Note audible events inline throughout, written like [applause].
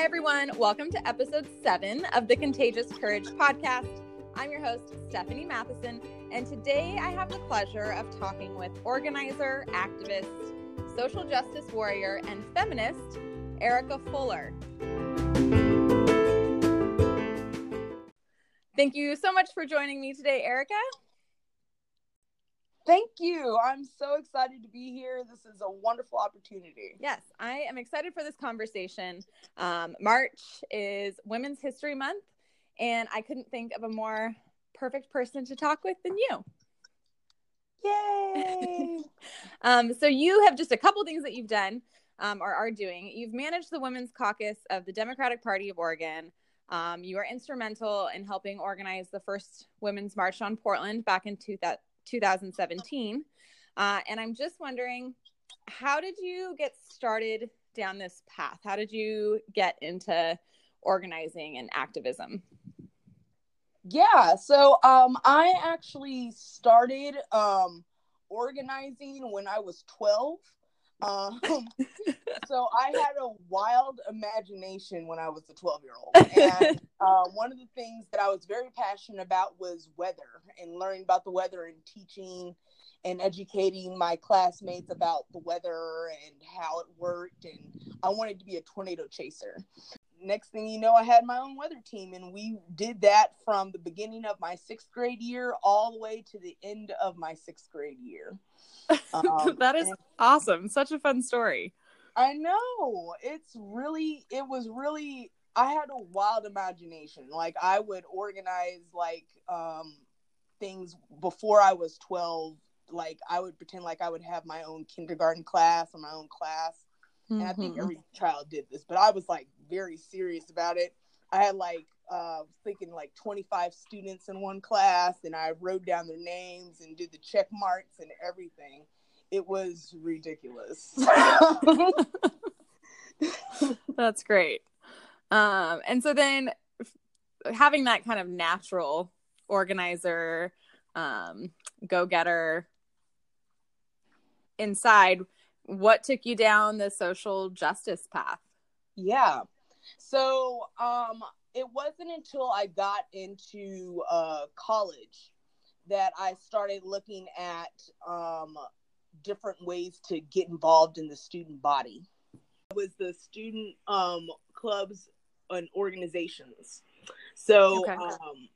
Everyone. Welcome to episode seven of the Contagious Courage podcast. I'm your host, Stephanie Matheson, and today I have the pleasure of talking with organizer, activist, social justice warrior, and feminist, Erica Fuller. Thank you so much for joining me today, Erica. Thank you. I'm so excited to be here. This is a wonderful opportunity. Yes, I am excited for this conversation. Um, March is Women's History Month, and I couldn't think of a more perfect person to talk with than you. Yay! [laughs] um, so, you have just a couple things that you've done um, or are doing. You've managed the Women's Caucus of the Democratic Party of Oregon. Um, you are instrumental in helping organize the first Women's March on Portland back in 2000. 2017. Uh, and I'm just wondering, how did you get started down this path? How did you get into organizing and activism? Yeah, so um, I actually started um, organizing when I was 12. Um, [laughs] [laughs] so I had a wild imagination when I was a 12 year old. And [laughs] uh, one of the things that I was very passionate about was weather and learning about the weather and teaching and educating my classmates about the weather and how it worked. And I wanted to be a tornado chaser. Next thing you know, I had my own weather team, and we did that from the beginning of my sixth grade year all the way to the end of my sixth grade year. [laughs] Um, that is and- awesome. Such a fun story. I know. It's really, it was really, I had a wild imagination. Like, I would organize, like, um, things before I was 12. Like, I would pretend like I would have my own kindergarten class or my own class. Mm-hmm. And I think mm-hmm. every child did this, but I was like very serious about it. I had like uh, thinking like 25 students in one class, and I wrote down their names and did the check marks and everything. It was ridiculous. [laughs] That's great. Um, and so then having that kind of natural organizer, um, go getter inside, what took you down the social justice path? Yeah. So um, it wasn't until I got into uh, college that I started looking at um, different ways to get involved in the student body. It was the student um, clubs and organizations. So okay. um,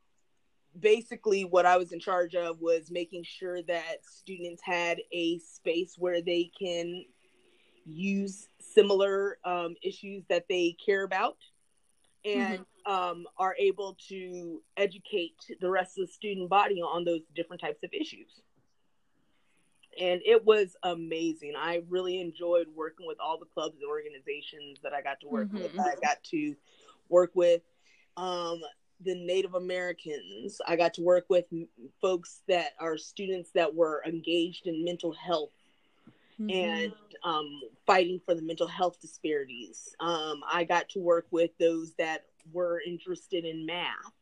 basically, what I was in charge of was making sure that students had a space where they can use similar um, issues that they care about and mm-hmm. um, are able to educate the rest of the student body on those different types of issues. And it was amazing. I really enjoyed working with all the clubs and organizations that I got to work mm-hmm. with. I got to work with um, the Native Americans. I got to work with folks that are students that were engaged in mental health mm-hmm. and um, fighting for the mental health disparities. Um, I got to work with those that were interested in math.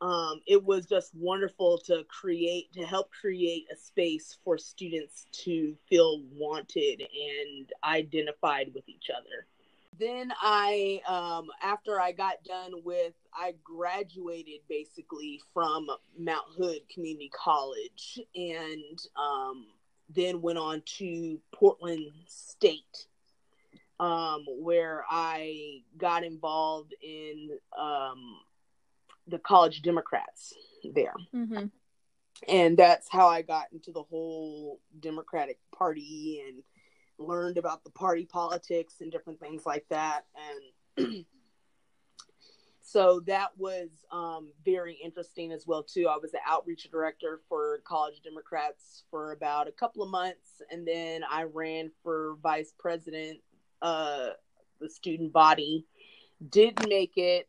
Um, it was just wonderful to create, to help create a space for students to feel wanted and identified with each other. Then I, um, after I got done with, I graduated basically from Mount Hood Community College and um, then went on to Portland State, um, where I got involved in um, the college Democrats there. Mm-hmm. And that's how I got into the whole Democratic Party and learned about the party politics and different things like that. And [clears throat] so that was um, very interesting as well too i was the outreach director for college democrats for about a couple of months and then i ran for vice president uh, the student body did make it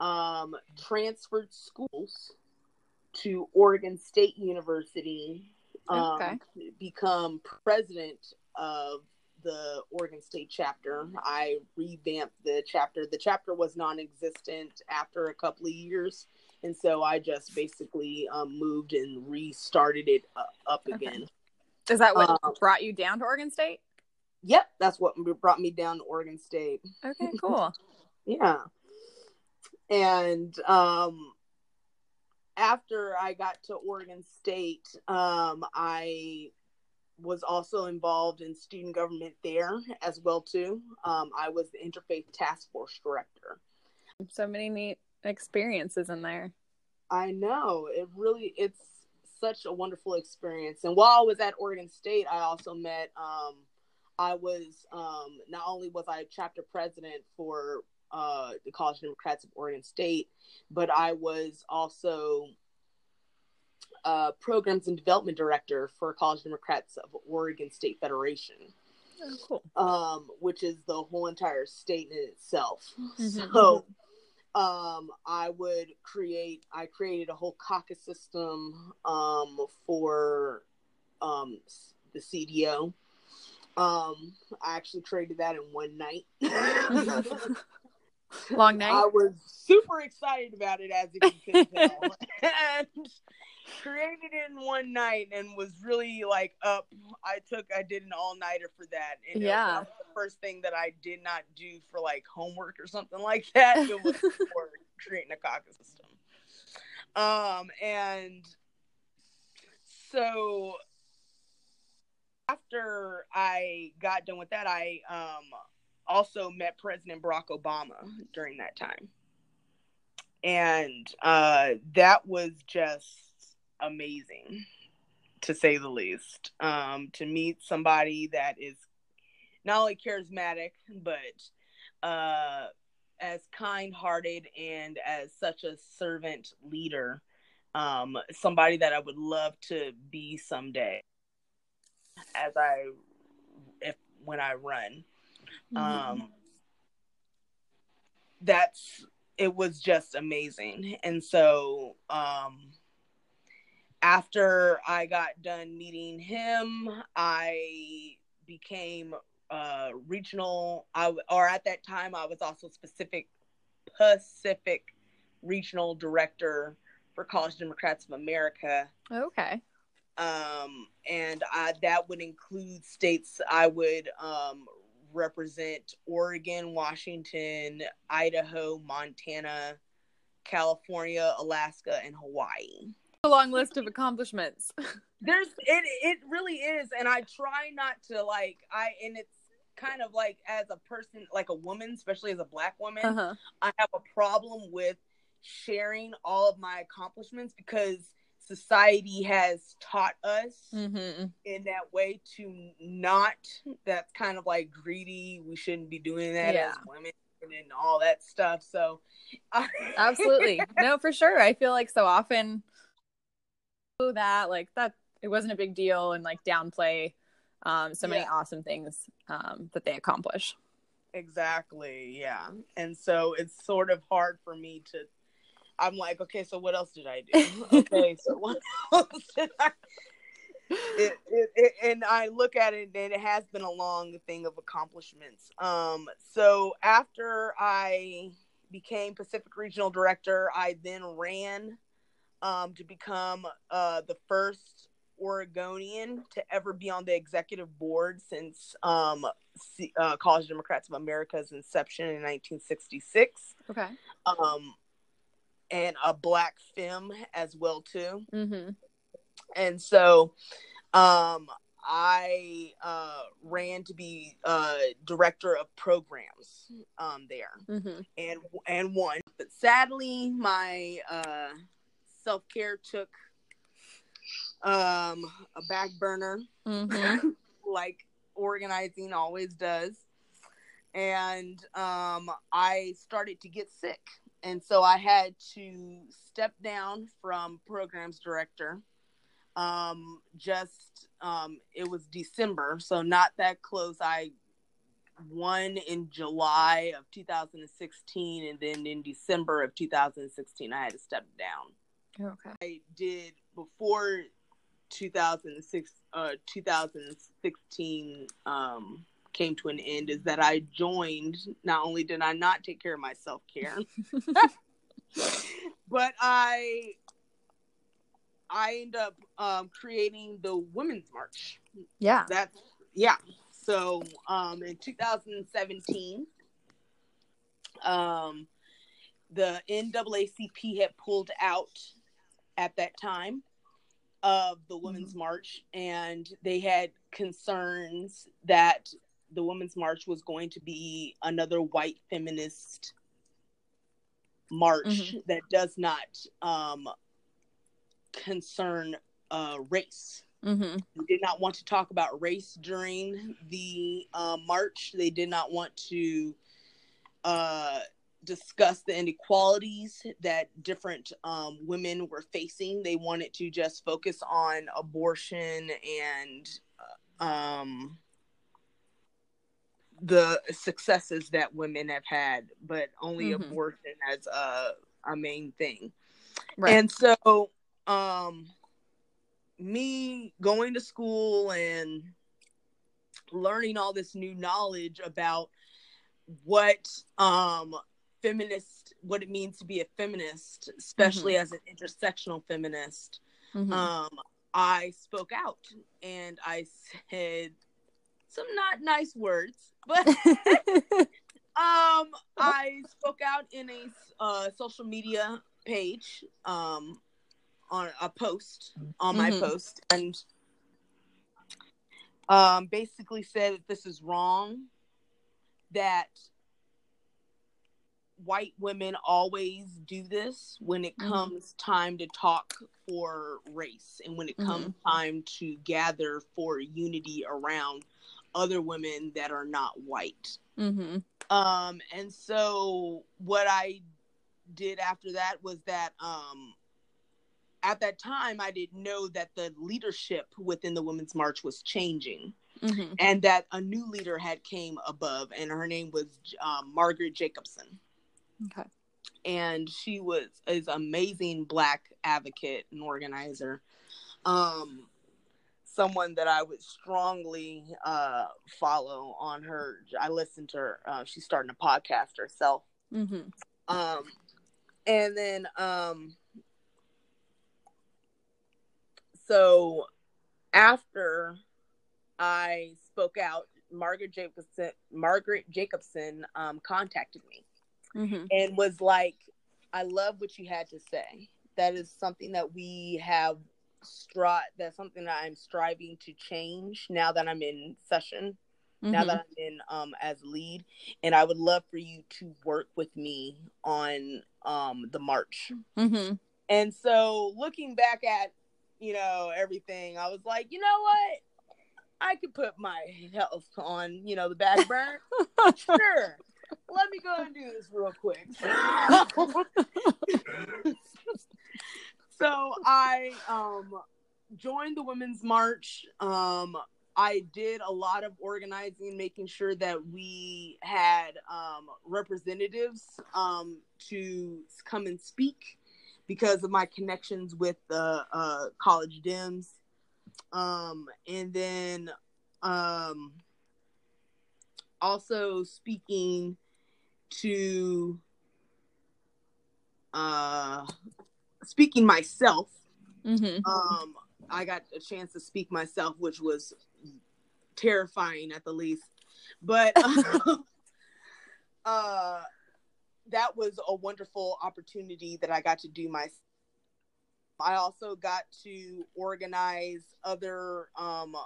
um, transferred schools to oregon state university um, okay. become president of the Oregon State chapter. I revamped the chapter. The chapter was non existent after a couple of years. And so I just basically um, moved and restarted it uh, up okay. again. Is that what um, brought you down to Oregon State? Yep, that's what brought me down to Oregon State. Okay, [laughs] cool. Yeah. And um after I got to Oregon State, um, I was also involved in student government there as well too. Um, I was the interfaith task force director. So many neat experiences in there. I know it really it's such a wonderful experience. And while I was at Oregon State, I also met. Um, I was um, not only was I chapter president for uh, the College Democrats of Oregon State, but I was also uh, programs and development director for College Democrats of Oregon State Federation. Oh, cool. Um, which is the whole entire state in itself. Mhm. So um, I would create, I created a whole caucus system um, for um, the CDO. Um, I actually created that in one night. [laughs] Long night. I was super excited about it, as you can tell, [laughs] and created in one night, and was really like up. I took, I did an all nighter for that. And Yeah. that was the first thing that I did not do for like homework or something [laughs] like that. It was [laughs] for creating a caucus system. Um, and so after I got done with that, I um also met President Barack Obama during that time. And uh, that was just amazing, to say the least. Um, to meet somebody that is not only charismatic, but uh, as kind hearted and as such a servant leader. Um, somebody that I would love to be someday as I, if when I run um that's it was just amazing and so um after i got done meeting him i became uh regional i or at that time i was also specific pacific regional director for college democrats of america okay. um, and I, that would include states I would um, represent Oregon, Washington, Idaho, Montana, California, Alaska, and Hawaii. A long list of accomplishments. [laughs] There's it it really is, and I try not to like I and it's kind of like as a person, like a woman, especially as a black woman, Uh-huh. I have a problem with sharing all of my accomplishments because society has taught us Mm-hmm. in that way to not that's kind of like greedy we shouldn't be doing that Yeah. as women and all that stuff so Absolutely. [laughs] no, for sure. I feel like so often oh, that like that it wasn't a big deal and like downplay um so many Yeah. awesome things um that they accomplish. exactly yeah and so it's sort of hard for me to i'm like okay so what else did i do [laughs] okay so what else did i [laughs] it, it, it, and I look at it and it has been a long thing of accomplishments. Um, so after I became Pacific Regional Director, I then ran um, to become uh, the first Oregonian to ever be on the executive board since um, uh, College Democrats of America's inception in 1966, Okay. um, and a black femme as well too Mm-hmm. and so um i uh ran to be uh director of programs um there Mm-hmm. and and won but sadly my uh self-care took um a back burner. Mm-hmm. [laughs] like organizing always does. And um i started to get sick. And so i had to step down from programs director. Um just um it was december. So not that close. I won in july of 2016 and then in december of 2016 i had to step down Okay. I did before 2006 uh 2016 um came to an end is that I joined not only did I not take care of my self-care [laughs] but I I end up um creating the women's march Yeah. that's yeah so um in 2017 Um, the NAACP had pulled out at that time of the Women's mm-hmm. March, and they had concerns that the Women's March was going to be another white feminist march mm-hmm. that does not um, concern uh, race. Mm-hmm. They did not want to talk about race during the uh, march. They did not want to uh, discuss the inequalities that different um, women were facing. They wanted to just focus on abortion and uh, um, the successes that women have had, but only mm-hmm. abortion as a, a main thing. Right. And so, um, me going to school and learning all this new knowledge about what um feminist what it means to be a feminist especially mm-hmm. as an intersectional feminist mm-hmm. um i spoke out and i said some not nice words but [laughs] um [laughs] i spoke out in a uh, social media page um on a post on my mm-hmm. post and um basically said that this is wrong that white women always do this when it mm-hmm. comes time to talk for race and when it mm-hmm. comes time to gather for unity around other women that are not white. Mm-hmm. Um, and so what I did after that was that um, at that time I didn't know that the leadership within the Women's March was changing. Mm-hmm. And that a new leader had came above, and her name was um, Margaret Jacobson. Okay. And she was is amazing black advocate and organizer. Um, someone that I would strongly uh, follow on her. I listened to her. Uh, she's starting a podcast herself. Mm-hmm. Um, and then, um, so after I spoke out, Margaret Jacobson, Margaret Jacobson um, contacted me mm-hmm. and was like, "I love what you had to say. That is something that we have stri- that's something that I'm striving to change now that I'm in session, mm-hmm. now that I'm in um as lead, and I would love for you to work with me on um the march. Mm-hmm. And so looking back at you know everything, I was like, you know what? I could put my health on, you know, the back burner. [laughs] sure. Let me go and do this real quick. [laughs] so I um joined the women's march. Um I did a lot of organizing, making sure that we had um, representatives um, to come and speak because of my connections with the uh, college Dems. Um, and then um, also speaking to uh, speaking myself. Mm-hmm. Um, I got a chance to speak myself, which was terrifying at the least. But [laughs] uh, that was a wonderful opportunity that I got to do my. I also got to organize other um,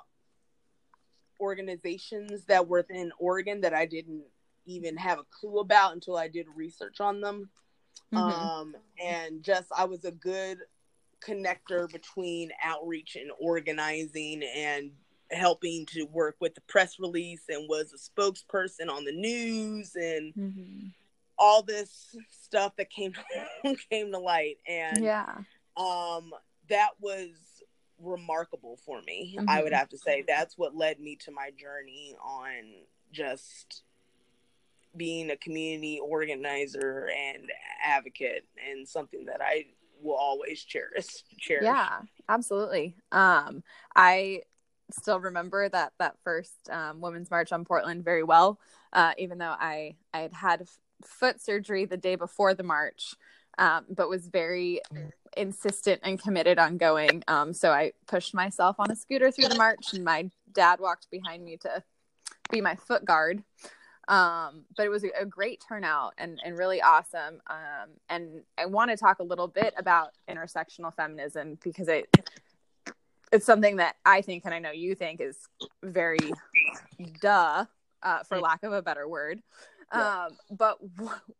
organizations that were in Oregon that I didn't even have a clue about until I did research on them. Mm-hmm. Um, and just I was a good connector between outreach and organizing and helping to work with the press release and was a spokesperson on the news and mm-hmm. all this stuff that came [laughs] came to light and yeah um that was remarkable for me mm-hmm. i would have to say that's what led me to my journey on just being a community organizer and advocate and something that I will always cherish. cherish. Yeah, absolutely. Um, I still remember that that first um, women's march on Portland very well, uh, even though I I had had foot surgery the day before the march, um, but was very insistent and committed on going. Um, so I pushed myself on a scooter through the march, and my dad walked behind me to be my foot guard. Um, but it was a, a, great turnout and, and really awesome. Um, and I want to talk a little bit about intersectional feminism because it it's something that I think and I know you think is very duh, uh, for lack of a better word. Um, but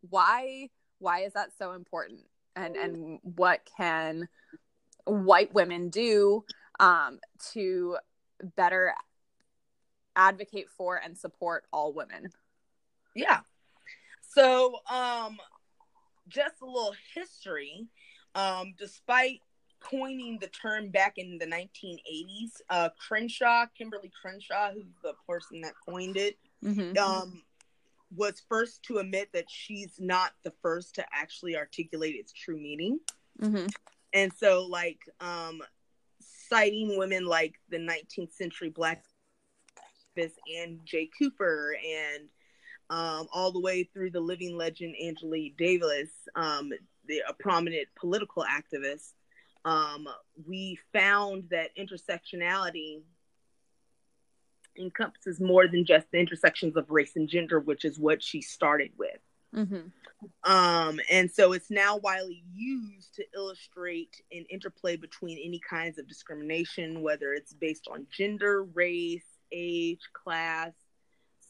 why why is that so important? And and what can white women do um, to better advocate for and support all women? Yeah. So, um, just a little history. Um, despite coining the term back in the 1980s, uh, Crenshaw, Kimberly Crenshaw, who's the person that coined it, mm-hmm. um, was first to admit that she's not the first to actually articulate its true meaning. Mm-hmm. And so, like, um, citing women like the 19th century black this and Jay Cooper and um, all the way through the living legend Angela Davis, um, the, a prominent political activist, um, we found that intersectionality encompasses more than just the intersections of race and gender, which is what she started with. Mm-hmm. Um, and so it's now widely used to illustrate an interplay between any kinds of discrimination, whether it's based on gender, race, age, class,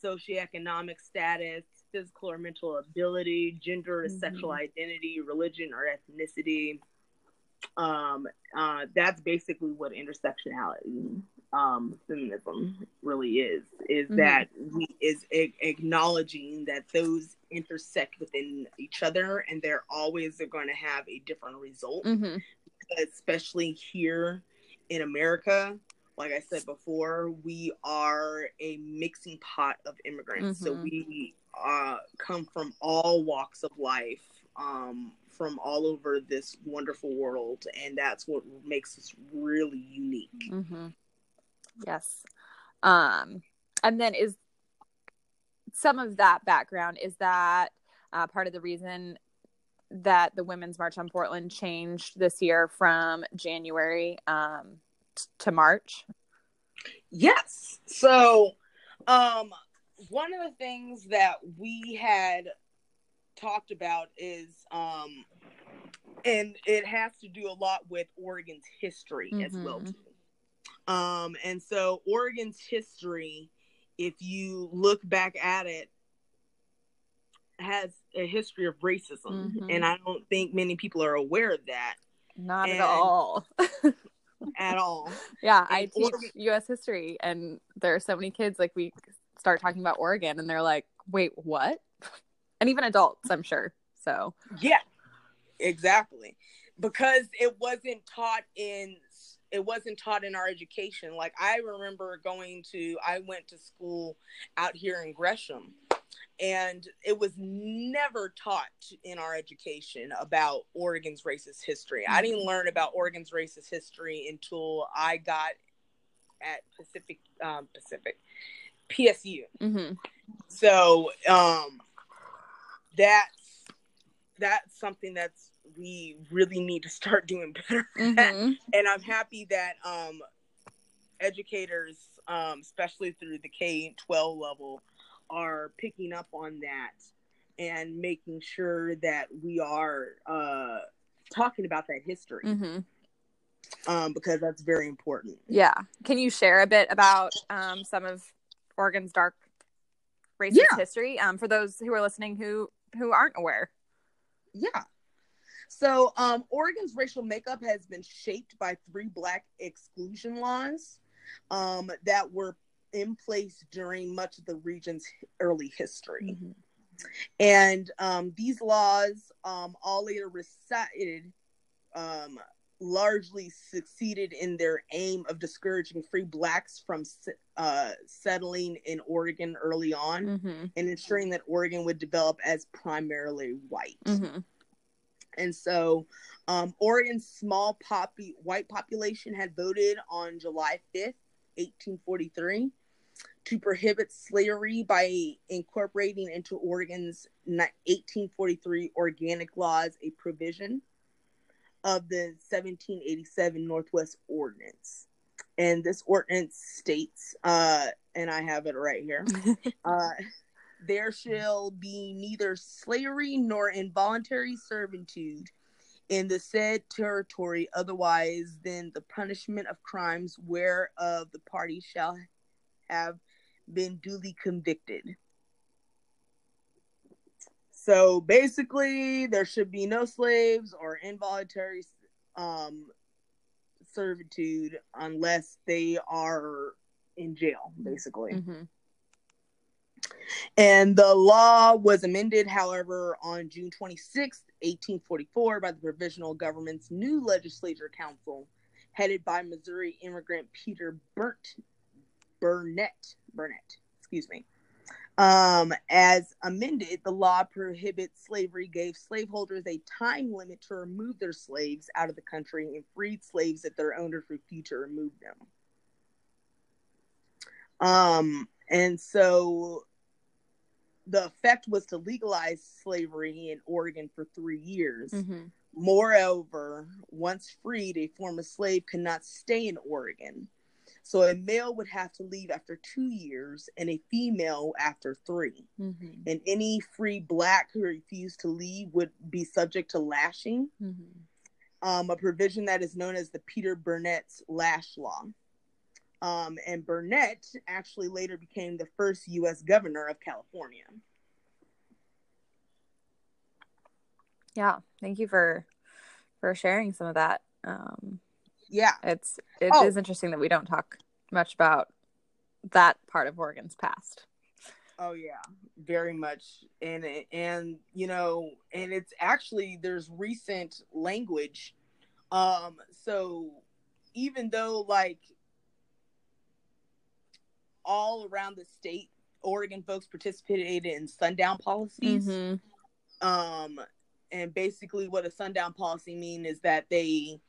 socioeconomic status, physical or mental ability, gender or mm-hmm. sexual identity, religion or ethnicity. Um, uh, that's basically what intersectionality um, feminism really is is mm-hmm. that we is a- acknowledging that those intersect within each other and they're always they're going to have a different result mm-hmm. especially here in america like i said before we are a mixing pot of immigrants mm-hmm. so we uh, come from all walks of life um, from all over this wonderful world and that's what makes us really unique mm-hmm. Yes. Um, and then is some of that background is that uh, part of the reason that the Women's March on Portland changed this year from January um, to March? Yes. So, um, one of the things that we had talked about is, um, and it has to do a lot with Oregon's history mm-hmm. as well. Too. Um, and so Oregon's history, if you look back at it, has a history of racism. Mm-hmm. And I don't think many people are aware of that. Not and, at all. [laughs] at all. [laughs] Yeah, and I teach Oregon- US history and there are so many kids like we start talking about Oregon and they're like, "Wait, what?" [laughs] And even adults, I'm sure. So, yeah. Exactly. Because it wasn't taught in it wasn't taught in our education. Like I remember going to I went to school out here in Gresham and it was never taught in our education about Oregon's racist history. I didn't learn about Oregon's racist history until I got at Pacific um, Pacific PSU. Mm-hmm. So um, that's that's something that's we really need to start doing better mm-hmm. and i'm happy that um, educators um, especially through the k-12 level are picking up on that and making sure that we are uh, talking about that history. Mm-hmm. um, because that's very important. Yeah. Can you share a bit about um, some of oregon's dark racist yeah. history? Um, for those who are listening who who aren't aware. Yeah. So, um, Oregon's racial makeup has been shaped by three Black exclusion laws um, that were in place during much of the region's early history. Mm-hmm. And um, these laws, um, all later recited, um, largely succeeded in their aim of discouraging free blacks from uh, settling in Oregon early on mm-hmm. and ensuring that Oregon would develop as primarily white. Mm-hmm. And so, um, Oregon's small white population had voted on July 5th, 1843, to prohibit slavery by incorporating into Oregon's 1843 organic laws a provision of the 1787 Northwest Ordinance. And this ordinance states, uh, and I have it right here, [laughs] uh, there shall be neither slavery nor involuntary servitude in the said territory otherwise than the punishment of crimes whereof the party shall have been duly convicted. So basically, there should be no slaves or involuntary um, servitude unless they are in jail, basically. Mm-hmm. And the law was amended, however, on June 26, 1844, by the Provisional Government's new legislature council, headed by Missouri immigrant Peter Burnt, Burnett. Burnett, excuse me. Um, as amended, the law prohibits slavery, gave slaveholders a time limit to remove their slaves out of the country, and freed slaves if their owners refused to remove them. Um, and so the effect was to legalize slavery in Oregon for three years. Mm-hmm. Moreover, once freed, a former slave could not stay in Oregon. So a male would have to leave after two years and a female after 3 Mm-hmm. And any free black who refused to leave would be subject to lashing, Mm-hmm. um, a provision that is known as the Peter Burnett's Lash Law. Um, and Burnett actually later became the first U.S. governor of California. Yeah, thank you for for sharing some of that. Um, Yeah, it's it is Oh. interesting that we don't talk much about that part of Oregon's past. Oh yeah, very much. And and you know, and it's actually there's recent language. Um so even though like all around the state Oregon folks participated in sundown policies. Mm-hmm. Um and basically what a sundown policy mean is that they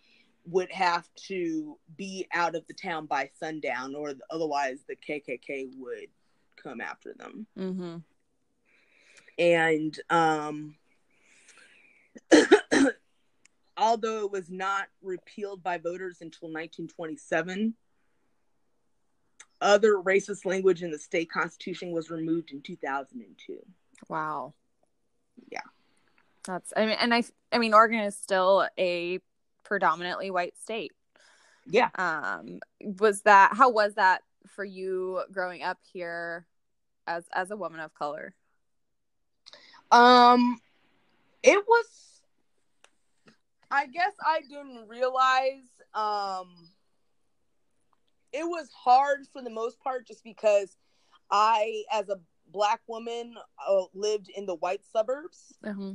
would have to be out of the town by sundown or otherwise the KKK would come after them Mm-hmm. and um [coughs] although it was not repealed by voters until 1927 other racist language in the state constitution was removed in 2002 Wow. Yeah. That's I mean and I I mean Oregon is still a predominantly white state. yeah Um was that how was that for you growing up here as as a woman of color? um it was i guess i didn't realize um it was hard for the most part just because i as a black woman uh, lived in the white suburbs Mm-hmm.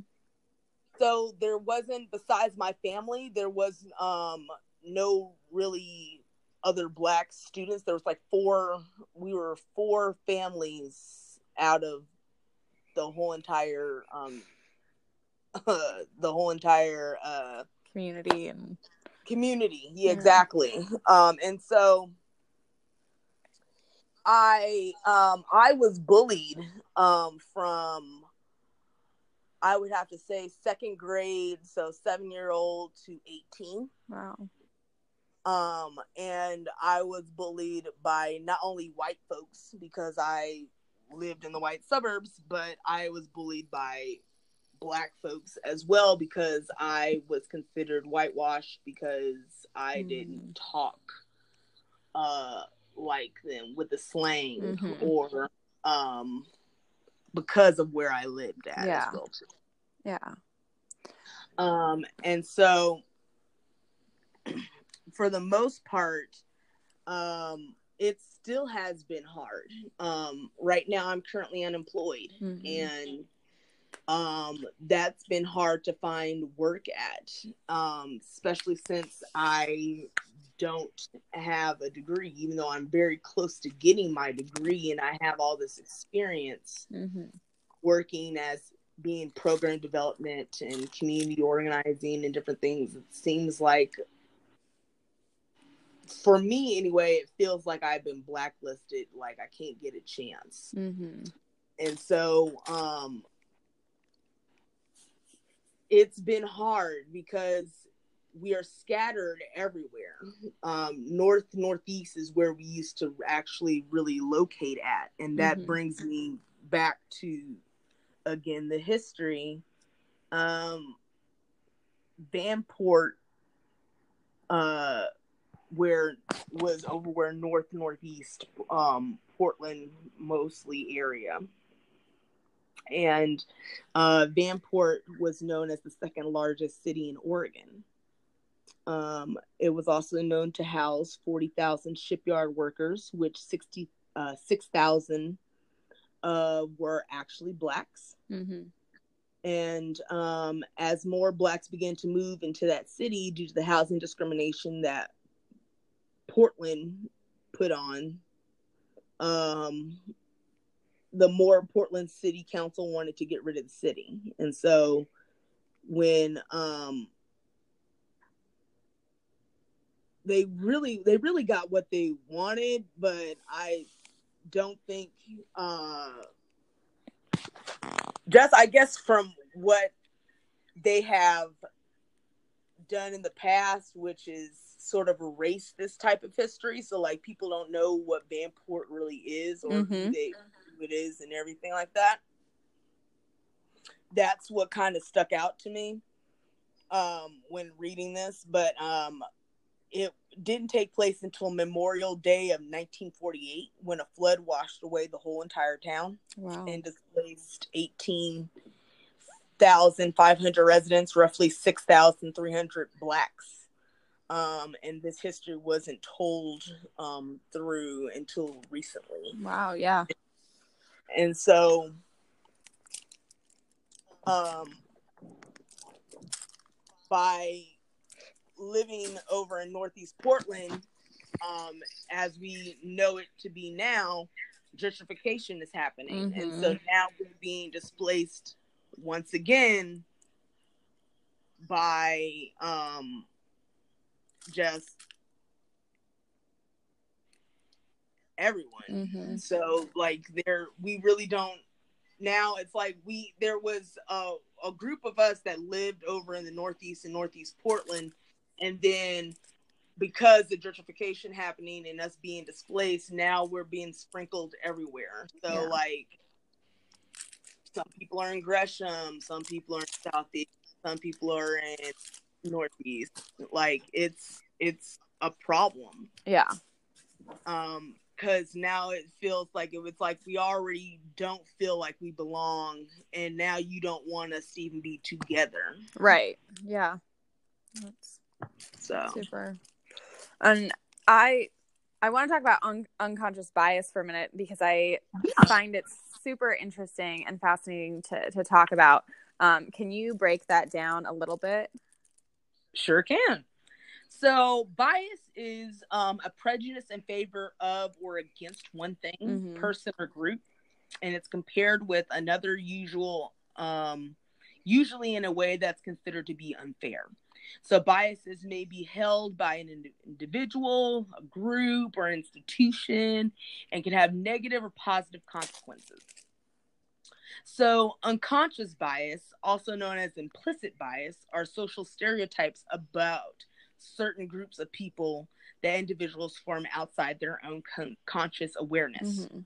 So there wasn't besides my family there was um no really other black students. There was like four we were four families out of the whole entire um [laughs] the whole entire uh Community and community. Yeah, Yeah. exactly. Um and so i um i was bullied um from i would have to say second grade so seven year old to 18 wow. um and i was bullied by not only white folks because i lived in the white suburbs but i was bullied by black folks as well because i was considered whitewashed because i Mm. didn't talk uh like them with the slang Mhm. or um because of where i lived at Yeah. as well too. Yeah. Um, and so [clears throat] for the most part, um, it still has been hard. Um, right now I'm currently unemployed Mhm. and um that's been hard to find work at. Um, especially since I don't have a degree, even though I'm very close to getting my degree and I have all this experience Mm-hmm. working as being program development and community organizing and different things it seems like for me anyway it feels like i've been blacklisted like i can't get a chance Mm-hmm. and so um it's been hard because we are scattered everywhere um north northeast is where we used to actually really locate at and that Mhm. brings me back to again the history, um, Vanport, uh, where was over where north northeast um, Portland mostly area. And uh, Vanport was known as the second largest city in Oregon. Um, it was also known to house 40,000 shipyard workers, which 66,000 uh, 6, uh, were actually blacks. Mm-hmm. And um, as more blacks began to move into that city due to the housing discrimination that Portland put on, um, the more Portland City Council wanted to get rid of the city. And so when um, they really they really got what they wanted, but I don't think uh just I guess from what they have done in the past, which is sort of erase this type of history. So like people don't know what Vanport really is or mm-hmm. who, they, who it is and everything like that. That's what kind of stuck out to me um, when reading this. But um, it didn't take place until Memorial Day of 1948 when a flood washed away the whole entire town wow. and displaced 18,500 residents, roughly 6,300 blacks. Um, and this history wasn't told um, through until recently. Wow, yeah. And so um, by living over in Northeast Portland, um, as we know it to be now, gentrification is happening. Mm-hmm. And so mm-hmm. now we're being displaced once again by um, just everyone. Mm-hmm. So like there we really don't now it's like we there was a, a group of us that lived over in the northeast and northeast portland and then because the gentrification happening and us being displaced now we're being sprinkled everywhere. So yeah. like some people are in gresham some people are in southeast some people are in northeast. Like it's it's a problem. Yeah. Um because now it feels like it was like we already don't feel like we belong and now you don't want us to even be together. Right. Yeah. That's so super. And I I want to talk about un- unconscious bias for a minute because I find it super interesting and fascinating to to talk about. Um, can you break that down a little bit? Sure can. So bias is um, a prejudice in favor of or against one thing, mm-hmm. person, or group, and it's compared with another usual, um, usually in a way that's considered to be unfair. So biases may be held by an individual, a group, or institution and can have negative or positive consequences. So, unconscious bias, also known as implicit bias, are social stereotypes about certain groups of people that individuals form outside their own con- conscious awareness. Mm-hmm.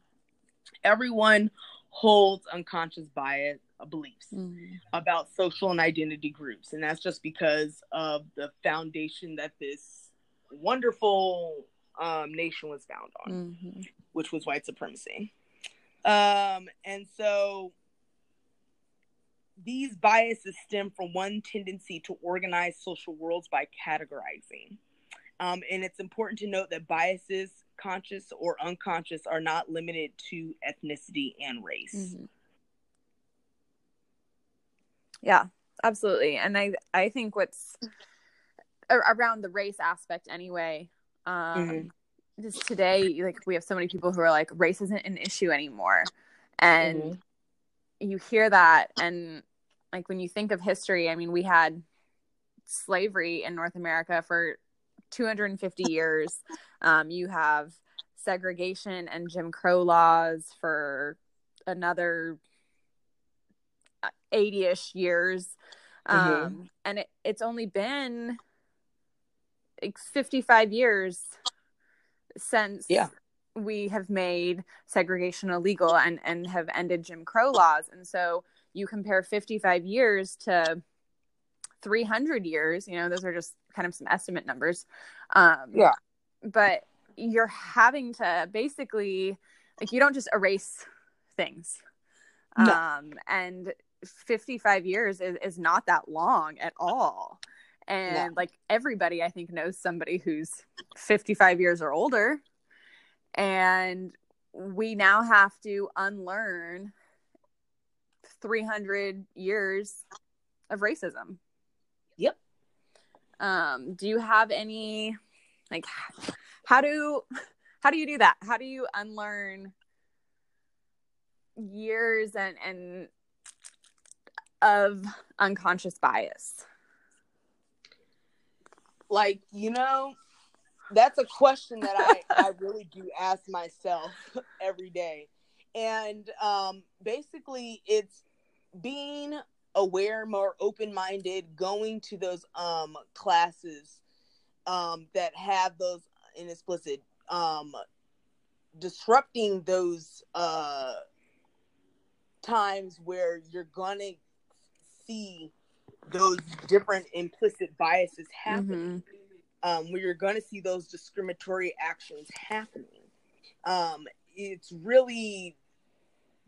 Everyone holds unconscious bias beliefs mm-hmm. about social and identity groups. And that's just because of the foundation that this wonderful um, nation was found on, mm-hmm. which was white supremacy. Um, and so these biases stem from one tendency to organize social worlds by categorizing. Um, and it's important to note that biases, conscious or unconscious, are not limited to ethnicity and race. Mm-hmm. Yeah, absolutely. And I I think what's around the race aspect anyway. Um mm-hmm. just today like we have so many people who are like race isn't an issue anymore. And mm-hmm. you hear that and like when you think of history, I mean we had slavery in North America for 250 years. [laughs] Um, you have segregation and Jim Crow laws for another 80-ish years mm-hmm. um mm-hmm. and it, it's only been like 55 years since yeah we have made segregation illegal and and have ended Jim Crow laws. And so you compare 55 years to 300 years, you know, those are just kind of some estimate numbers. Um, Yeah. But you're having to basically, like, you don't just erase things. No. Um, and 55 years is, is not that long at all. And like everybody, I think, knows somebody who's 55 years or older. And we now have to unlearn 300 years of racism. Yep. Um, do you have any like how do how do you do that? How do you unlearn years and and of unconscious bias? like you know that's a question that i i really do ask myself [laughs] every day and um basically it's being aware more open-minded going to those um classes um that have those inexplicit um disrupting those uh times where you're gonna see those different implicit biases happening um, where you're going to see those discriminatory actions happening. Um, it's really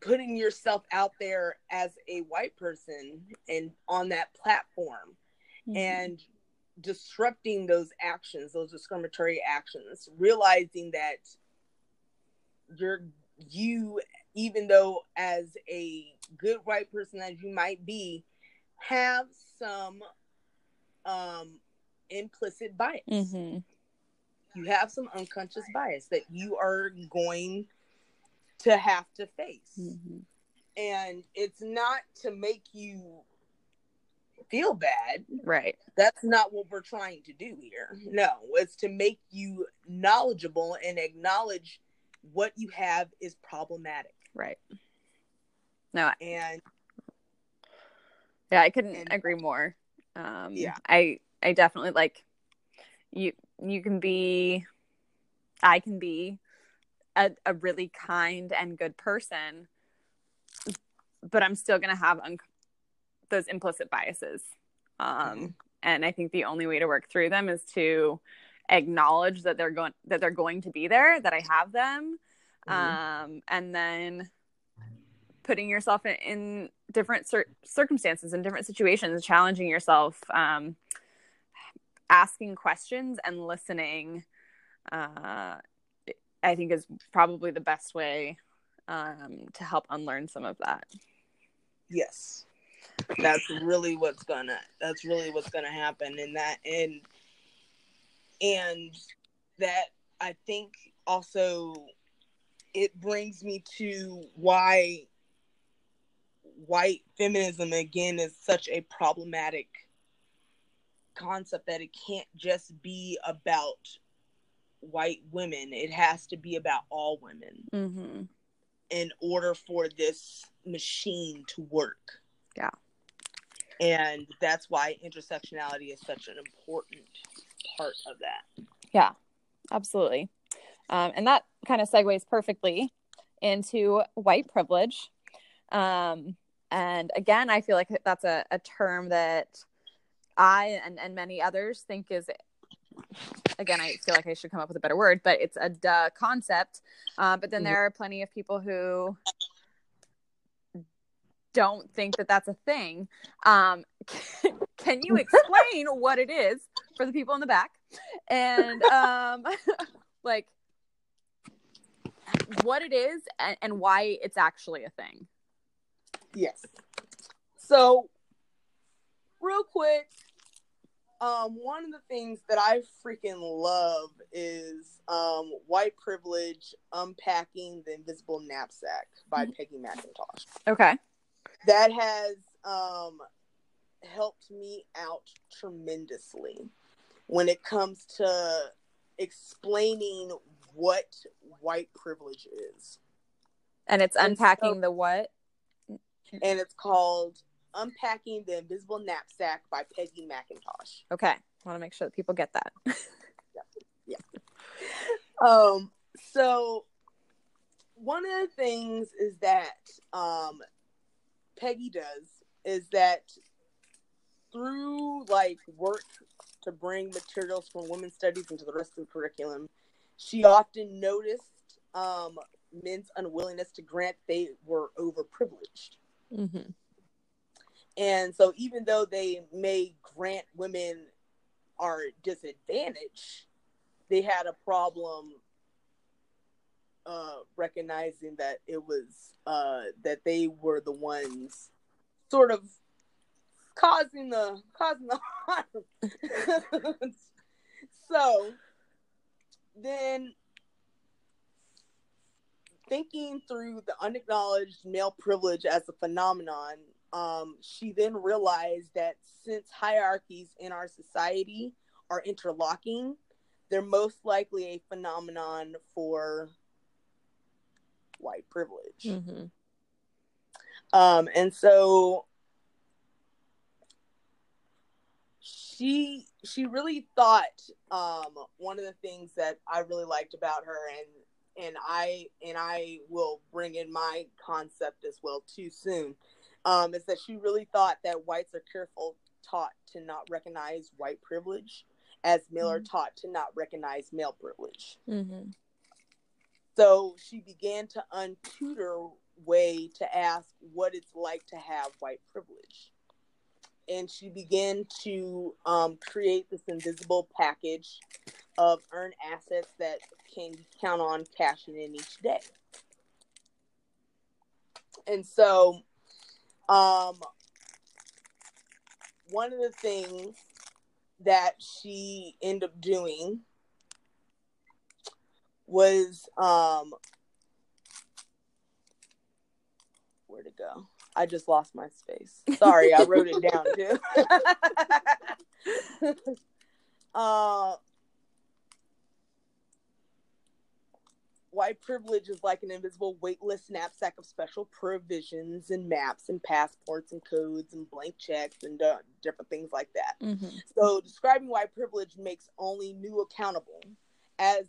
putting yourself out there as a white person and on that platform Mhm. and disrupting those actions, those discriminatory actions, realizing that you're you, even though as a good white person as you might be, have some um implicit bias. Mhm. You have some unconscious bias that you are going to have to face. Mhm. And it's not to make you feel bad. Right. That's not what we're trying to do here. No, it's to make you knowledgeable and acknowledge what you have is problematic. Right. No, And yeah, I couldn't And- agree more. Um, Yeah. I I definitely like you. You can be, I can be a, a really kind and good person, but I'm still gonna have un- those implicit biases. Um, Mhm. and I think the only way to work through them is to acknowledge that they're going that they're going to be there, that I have them, Mhm. um, and then putting yourself in, in different cir- circumstances and different situations challenging yourself um, asking questions and listening uh, i think is probably the best way um, to help unlearn some of that yes. That's really what's gonna that's really what's gonna happen and that and and that I think also it brings me to why white feminism again is such a problematic concept that it can't just be about white women it has to be about all women mm-hmm. in order for this machine to work Yeah. and that's why intersectionality is such an important part of that Yeah. absolutely um, and that kind of segues perfectly into white privilege um, and again i feel like that's a, a term that i and, and many others think is again i feel like i should come up with a better word but it's a duh concept. Uh, but then Mhm. there are plenty of people who don't think that that's a thing. Um, [laughs] can you explain [laughs] what it is for the people in the back? And um, [laughs] like what it is and, and why it's actually a thing Yes. So, real quick, um, one of the things that I freaking love is um, White Privilege Unpacking the Invisible Knapsack by Peggy McIntosh. okay That has um, helped me out tremendously when it comes to explaining what white privilege is. and it's And unpacking so- the what [laughs] and it's called Unpacking the Invisible Knapsack by Peggy McIntosh. okay want to make sure that people get that [laughs] Um, so one of the things is that um, Peggy does is that through like work to bring materials from women's studies into the rest of the curriculum, she often noticed um, men's unwillingness to grant they were overprivileged. Mm-hmm. And so, even though they may grant women are disadvantaged, they had a problem uh, recognizing that it was uh, that they were the ones sort of causing the causing the harm. [laughs] so then thinking through the unacknowledged male privilege as a phenomenon, um, she then realized that since hierarchies in our society are interlocking, they're most likely a phenomenon for white privilege. Mm-hmm. Um, and so she she really thought um, one of the things that I really liked about her and and I and I will bring in my concept as well too soon um, is that she really thought that whites are careful taught to not recognize white privilege as male mm-hmm. are taught to not recognize male privilege. Mm-hmm. So she began to untutor way to ask what it's like to have white privilege. And she began to um, create this invisible package of earned assets that can count on cashing in each day. And so, um, one of the things that she ended up doing was um where to go? I just lost my space. Sorry, I wrote it down too. [laughs] [laughs] uh white privilege is like an invisible weightless knapsack of special provisions and maps and passports and codes and blank checks and uh, different things like that. Mm-hmm. So describing white privilege makes only new accountable as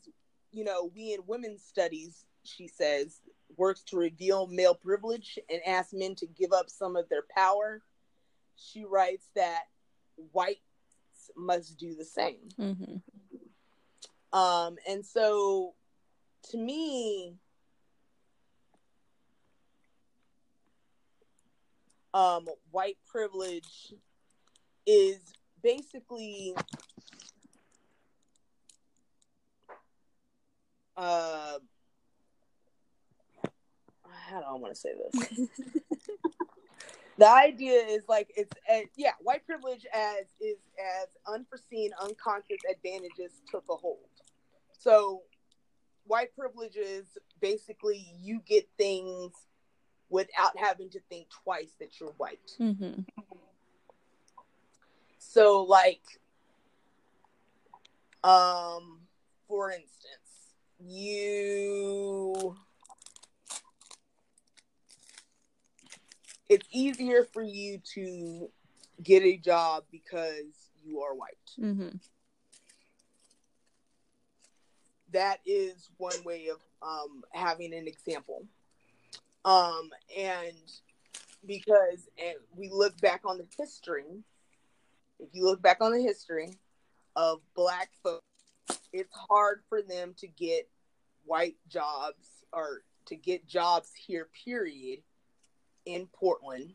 you know, we in women's studies, she says, works to reveal male privilege and ask men to give up some of their power. She writes that whites must do the same. Mm-hmm. Um, and so to me, um, white privilege is basically uh, how do I want to say this? [laughs] the idea is like it's uh, yeah, white privilege as is as unforeseen, unconscious advantages took a hold. So, white privilege is basically you get things without having to think twice that you're white. Mm-hmm. So, like, um, for instance you it's easier for you to get a job because you are white. Mm-hmm. That is one way of um, having an example. Um, and because and we look back on the history, if you look back on the history of black folks it's hard for them to get white jobs or to get jobs here period in Portland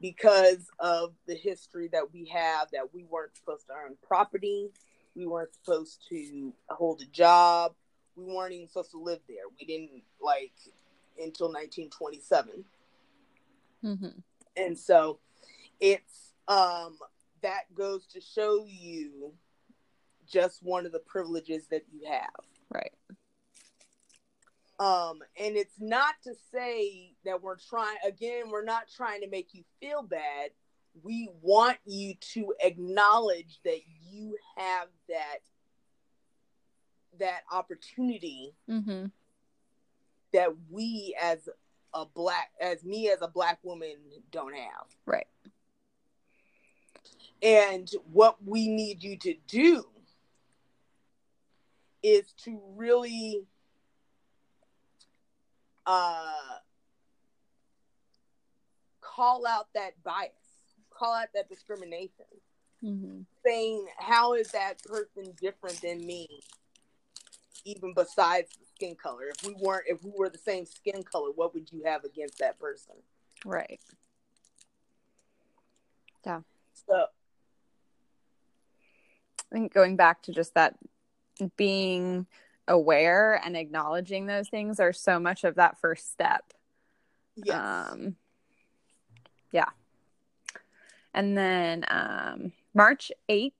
because of the history that we have that we weren't supposed to earn property, we weren't supposed to hold a job, we weren't even supposed to live there. We didn't like until 1927. Mm-hmm. And so it's um that goes to show you just one of the privileges that you have. Right. Um, and it's not to say that we're trying, again, we're not trying to make you feel bad. We want you to acknowledge that you have that that opportunity mm-hmm. that we as a black as me as a black woman don't have. Right. And what we need you to do is to really uh, call out that bias, call out that discrimination, Mm-hmm. saying how is that person different than me, even besides the skin color. If we weren't, if we were the same skin color, what would you have against that person? Right. Yeah. So I think going back to just that being aware and acknowledging those things are so much of that first step. yes, Um, yeah. And then um, March 8th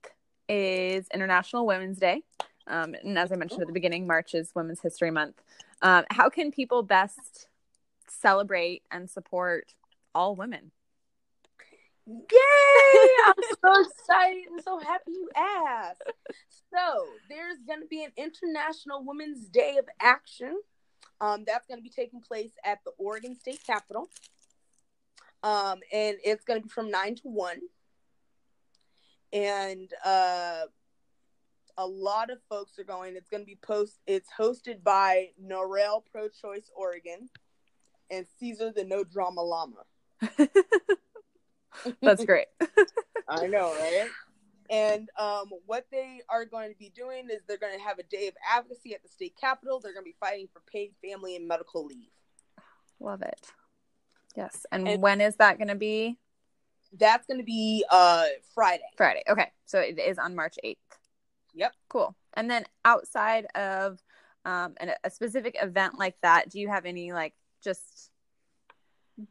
is International Women's Day. Um, and as I mentioned at the beginning, March is Women's History Month. Um, how can people best celebrate and support all women? Yay! [laughs] I'm so excited and so happy you asked. So, there's going to be an International Women's Day of Action. Um, that's going to be taking place at the Oregon State Capitol. Um, and it's going to be from 9 to 1. And uh, a lot of folks are going. It's going to be post. It's hosted by NARAL Pro Choice Oregon and Caesar the No Drama Llama. [laughs] That's great. [laughs] I know, right? And um, what they are going to be doing is they're going to have a day of advocacy at the state capitol. They're going to be fighting for paid family and medical leave. Love it. Yes. And, And- when is that going to be? That's going to be uh, Friday. Friday. Okay. So it is on March 8th. Yep. Cool. And then outside of um, an, a specific event like that, do you have any like just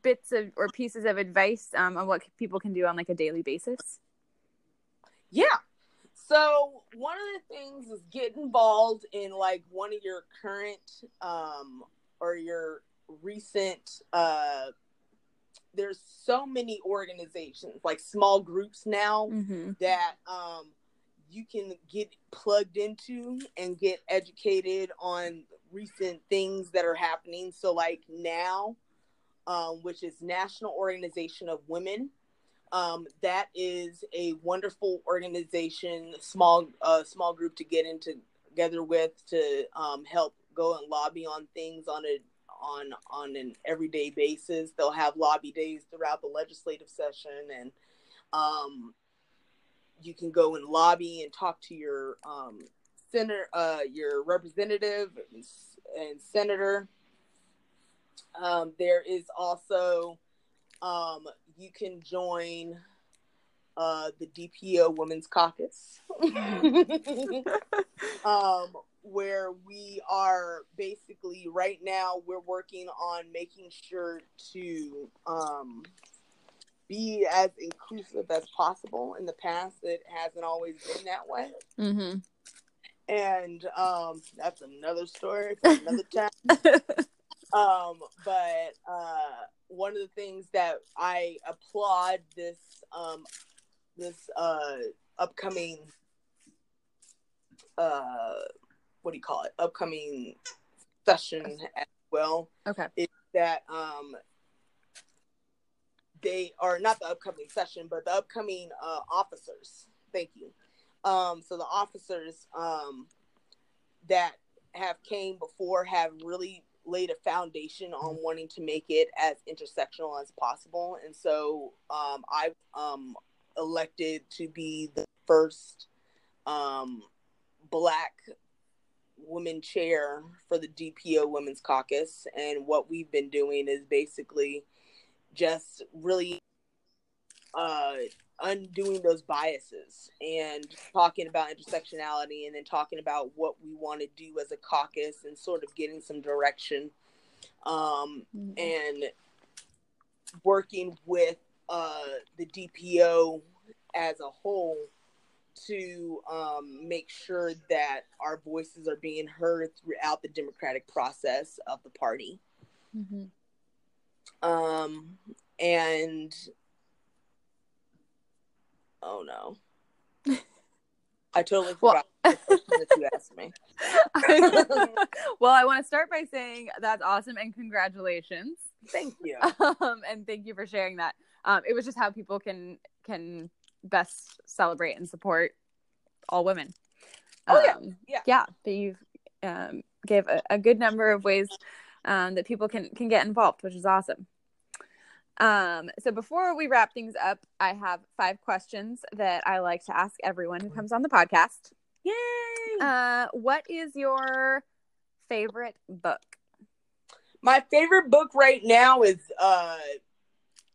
bits of or pieces of advice um, on what people can do on like a daily basis? Yeah. So one of the things is get involved in like one of your current um, or your recent. Uh, there's so many organizations, like small groups now. Mm-hmm. that um, you can get plugged into and get educated on recent things that are happening. So, like now, um, which is National Organization of Women, um, that is a wonderful organization, small uh, small group to get into together with to um, help go and lobby on things on a on on an everyday basis. They'll have lobby days throughout the legislative session and um, you can go and lobby and talk to your um, senator, uh, your representative and, and senator. Um, there is also um, you can join uh, the DPO Women's Caucus, [laughs] [laughs] um, where we are basically right now we're working on making sure to um, be as inclusive as possible. In the past, it hasn't always been that way, Mm-hmm. and um, that's another story for [laughs] another time. um, but uh, one of the things that I applaud this um, this uh, upcoming uh, what do you call it? Upcoming session as well okay. is that um they are not the upcoming session but the upcoming uh officers thank you um so the officers um that have came before have really laid a foundation on wanting to make it as intersectional as possible and so um i um elected to be the first um black woman chair for the DPO Women's Caucus. And what we've been doing is basically just really uh, undoing those biases and talking about intersectionality and then talking about what we want to do as a caucus and sort of getting some direction um, and working with uh, the DPO as a whole to um, make sure that our voices are being heard throughout the democratic process of the party. Mm-hmm. Um, and oh no, I totally Well- forgot the question that you asked me. [laughs] well, I want to start by saying that's awesome and congratulations. Thank you. [laughs] um, and thank you for sharing that. Um, it was just how people can can best celebrate and support all women. Oh, yeah. Um, Yeah. yeah. But you um, gave a, a good number of ways um, that people can can get involved, which is awesome. Um, so before we wrap things up, I have five questions that I like to ask everyone who comes on the podcast. Yay! Uh, what is your favorite book? My favorite book right now is uh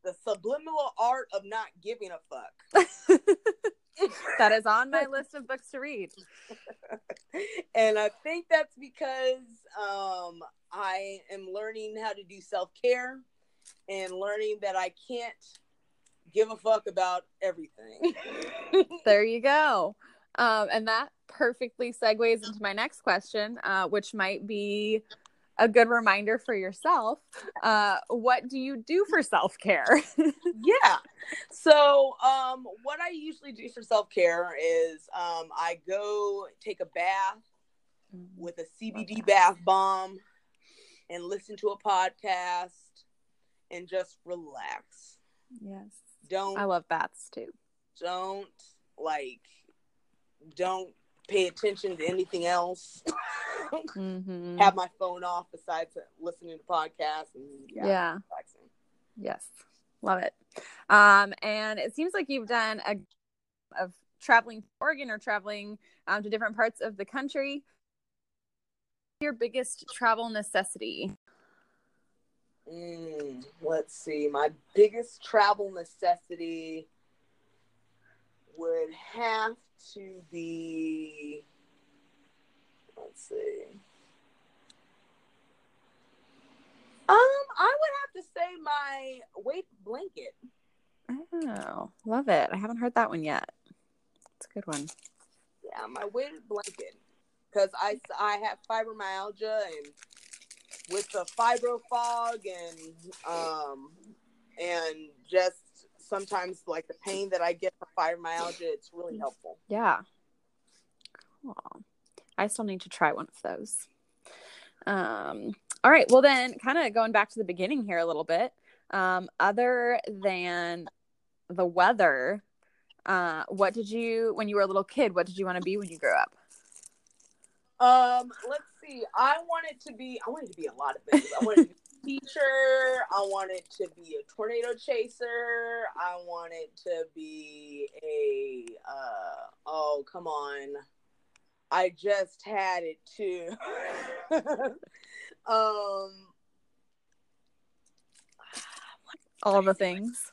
The Subliminal Art of Not Giving a Fuck. [laughs] that is on my list of books to read. [laughs] and I think that's because um I am learning how to do self-care and learning that I can't give a fuck about everything. [laughs] there you go. Um, and that perfectly segues into my next question, uh, which might be a good reminder for yourself. Uh, what do you do for self care? [laughs] yeah. So, um, what I usually do for self care is um, I go take a bath with a CBD bath bomb and listen to a podcast and just relax. Yes. Don't I love baths too. Don't like don't pay attention to anything else. [laughs] mm-hmm. Have my phone off besides listening to podcasts and yeah. yeah. Yes. Love it. Um, and it seems like you've done a of traveling to Oregon or traveling um, to different parts of the country. Your biggest travel necessity? Mm, let's see. My biggest travel necessity would have to be. Let's see. Um, I would have to say my weight blanket. Oh, love it! I haven't heard that one yet. It's a good one. Yeah, my weighted blanket because I I have fibromyalgia and with the fibro fog and um and just sometimes like the pain that I get from fibromyalgia, it's really helpful. Yeah. Cool. I still need to try one of those. Um, all right. Well, then, kind of going back to the beginning here a little bit. Um, other than the weather, uh, what did you, when you were a little kid, what did you want to be when you grew up? Um, let's see. I wanted to be. I wanted to be a lot of things. I wanted to be teacher. I wanted to be a tornado chaser. I wanted to be a. Uh, oh, come on. I just had it too. [laughs] um. All the things.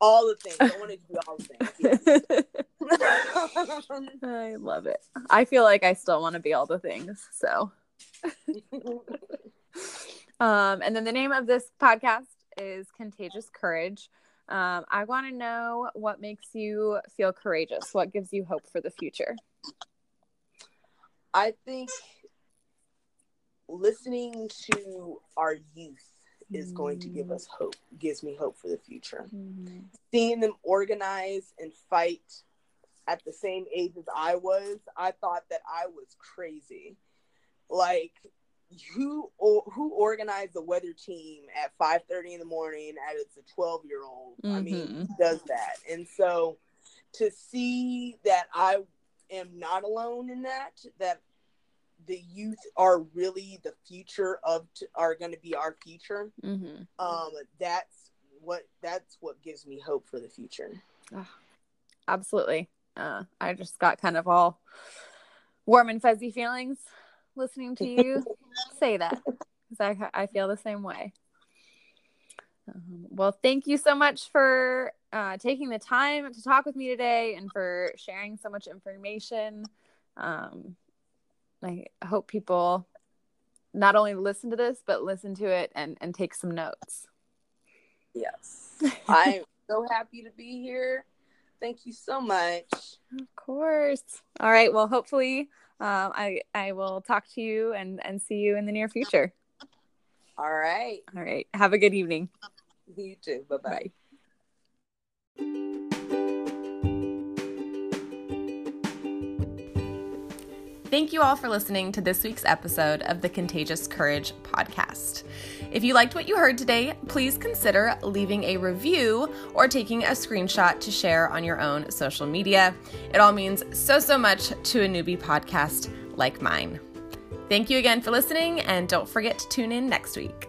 All the things. I wanted to do all the things. Yes. [laughs] I love it. I feel like I still want to be all the things. So. [laughs] um, and then the name of this podcast is Contagious Courage. Um, I want to know what makes you feel courageous. What gives you hope for the future? I think listening to our youth is going to give us hope, gives me hope for the future. Mm-hmm. Seeing them organize and fight at the same age as I was, I thought that I was crazy. Like who who organized the weather team at 5:30 in the morning as a 12 year old? Mm-hmm. I mean, does that? And so to see that I am not alone in that, that the youth are really the future of t- are going to be our future. Mm-hmm. Um, that's what that's what gives me hope for the future. Oh, absolutely. Uh, I just got kind of all warm and fuzzy feelings listening to you [laughs] say that because I I feel the same way. Um, well, thank you so much for uh, taking the time to talk with me today and for sharing so much information. Um, I hope people not only listen to this but listen to it and and take some notes. Yes, [laughs] I'm so happy to be here. Thank you so much. Of course. All right. Well, hopefully, um, I I will talk to you and and see you in the near future. All right. All right. Have a good evening. You too. Bye-bye. Bye. Thank you all for listening to this week's episode of the Contagious Courage podcast. If you liked what you heard today, please consider leaving a review or taking a screenshot to share on your own social media. It all means so, so much to a newbie podcast like mine. Thank you again for listening, and don't forget to tune in next week.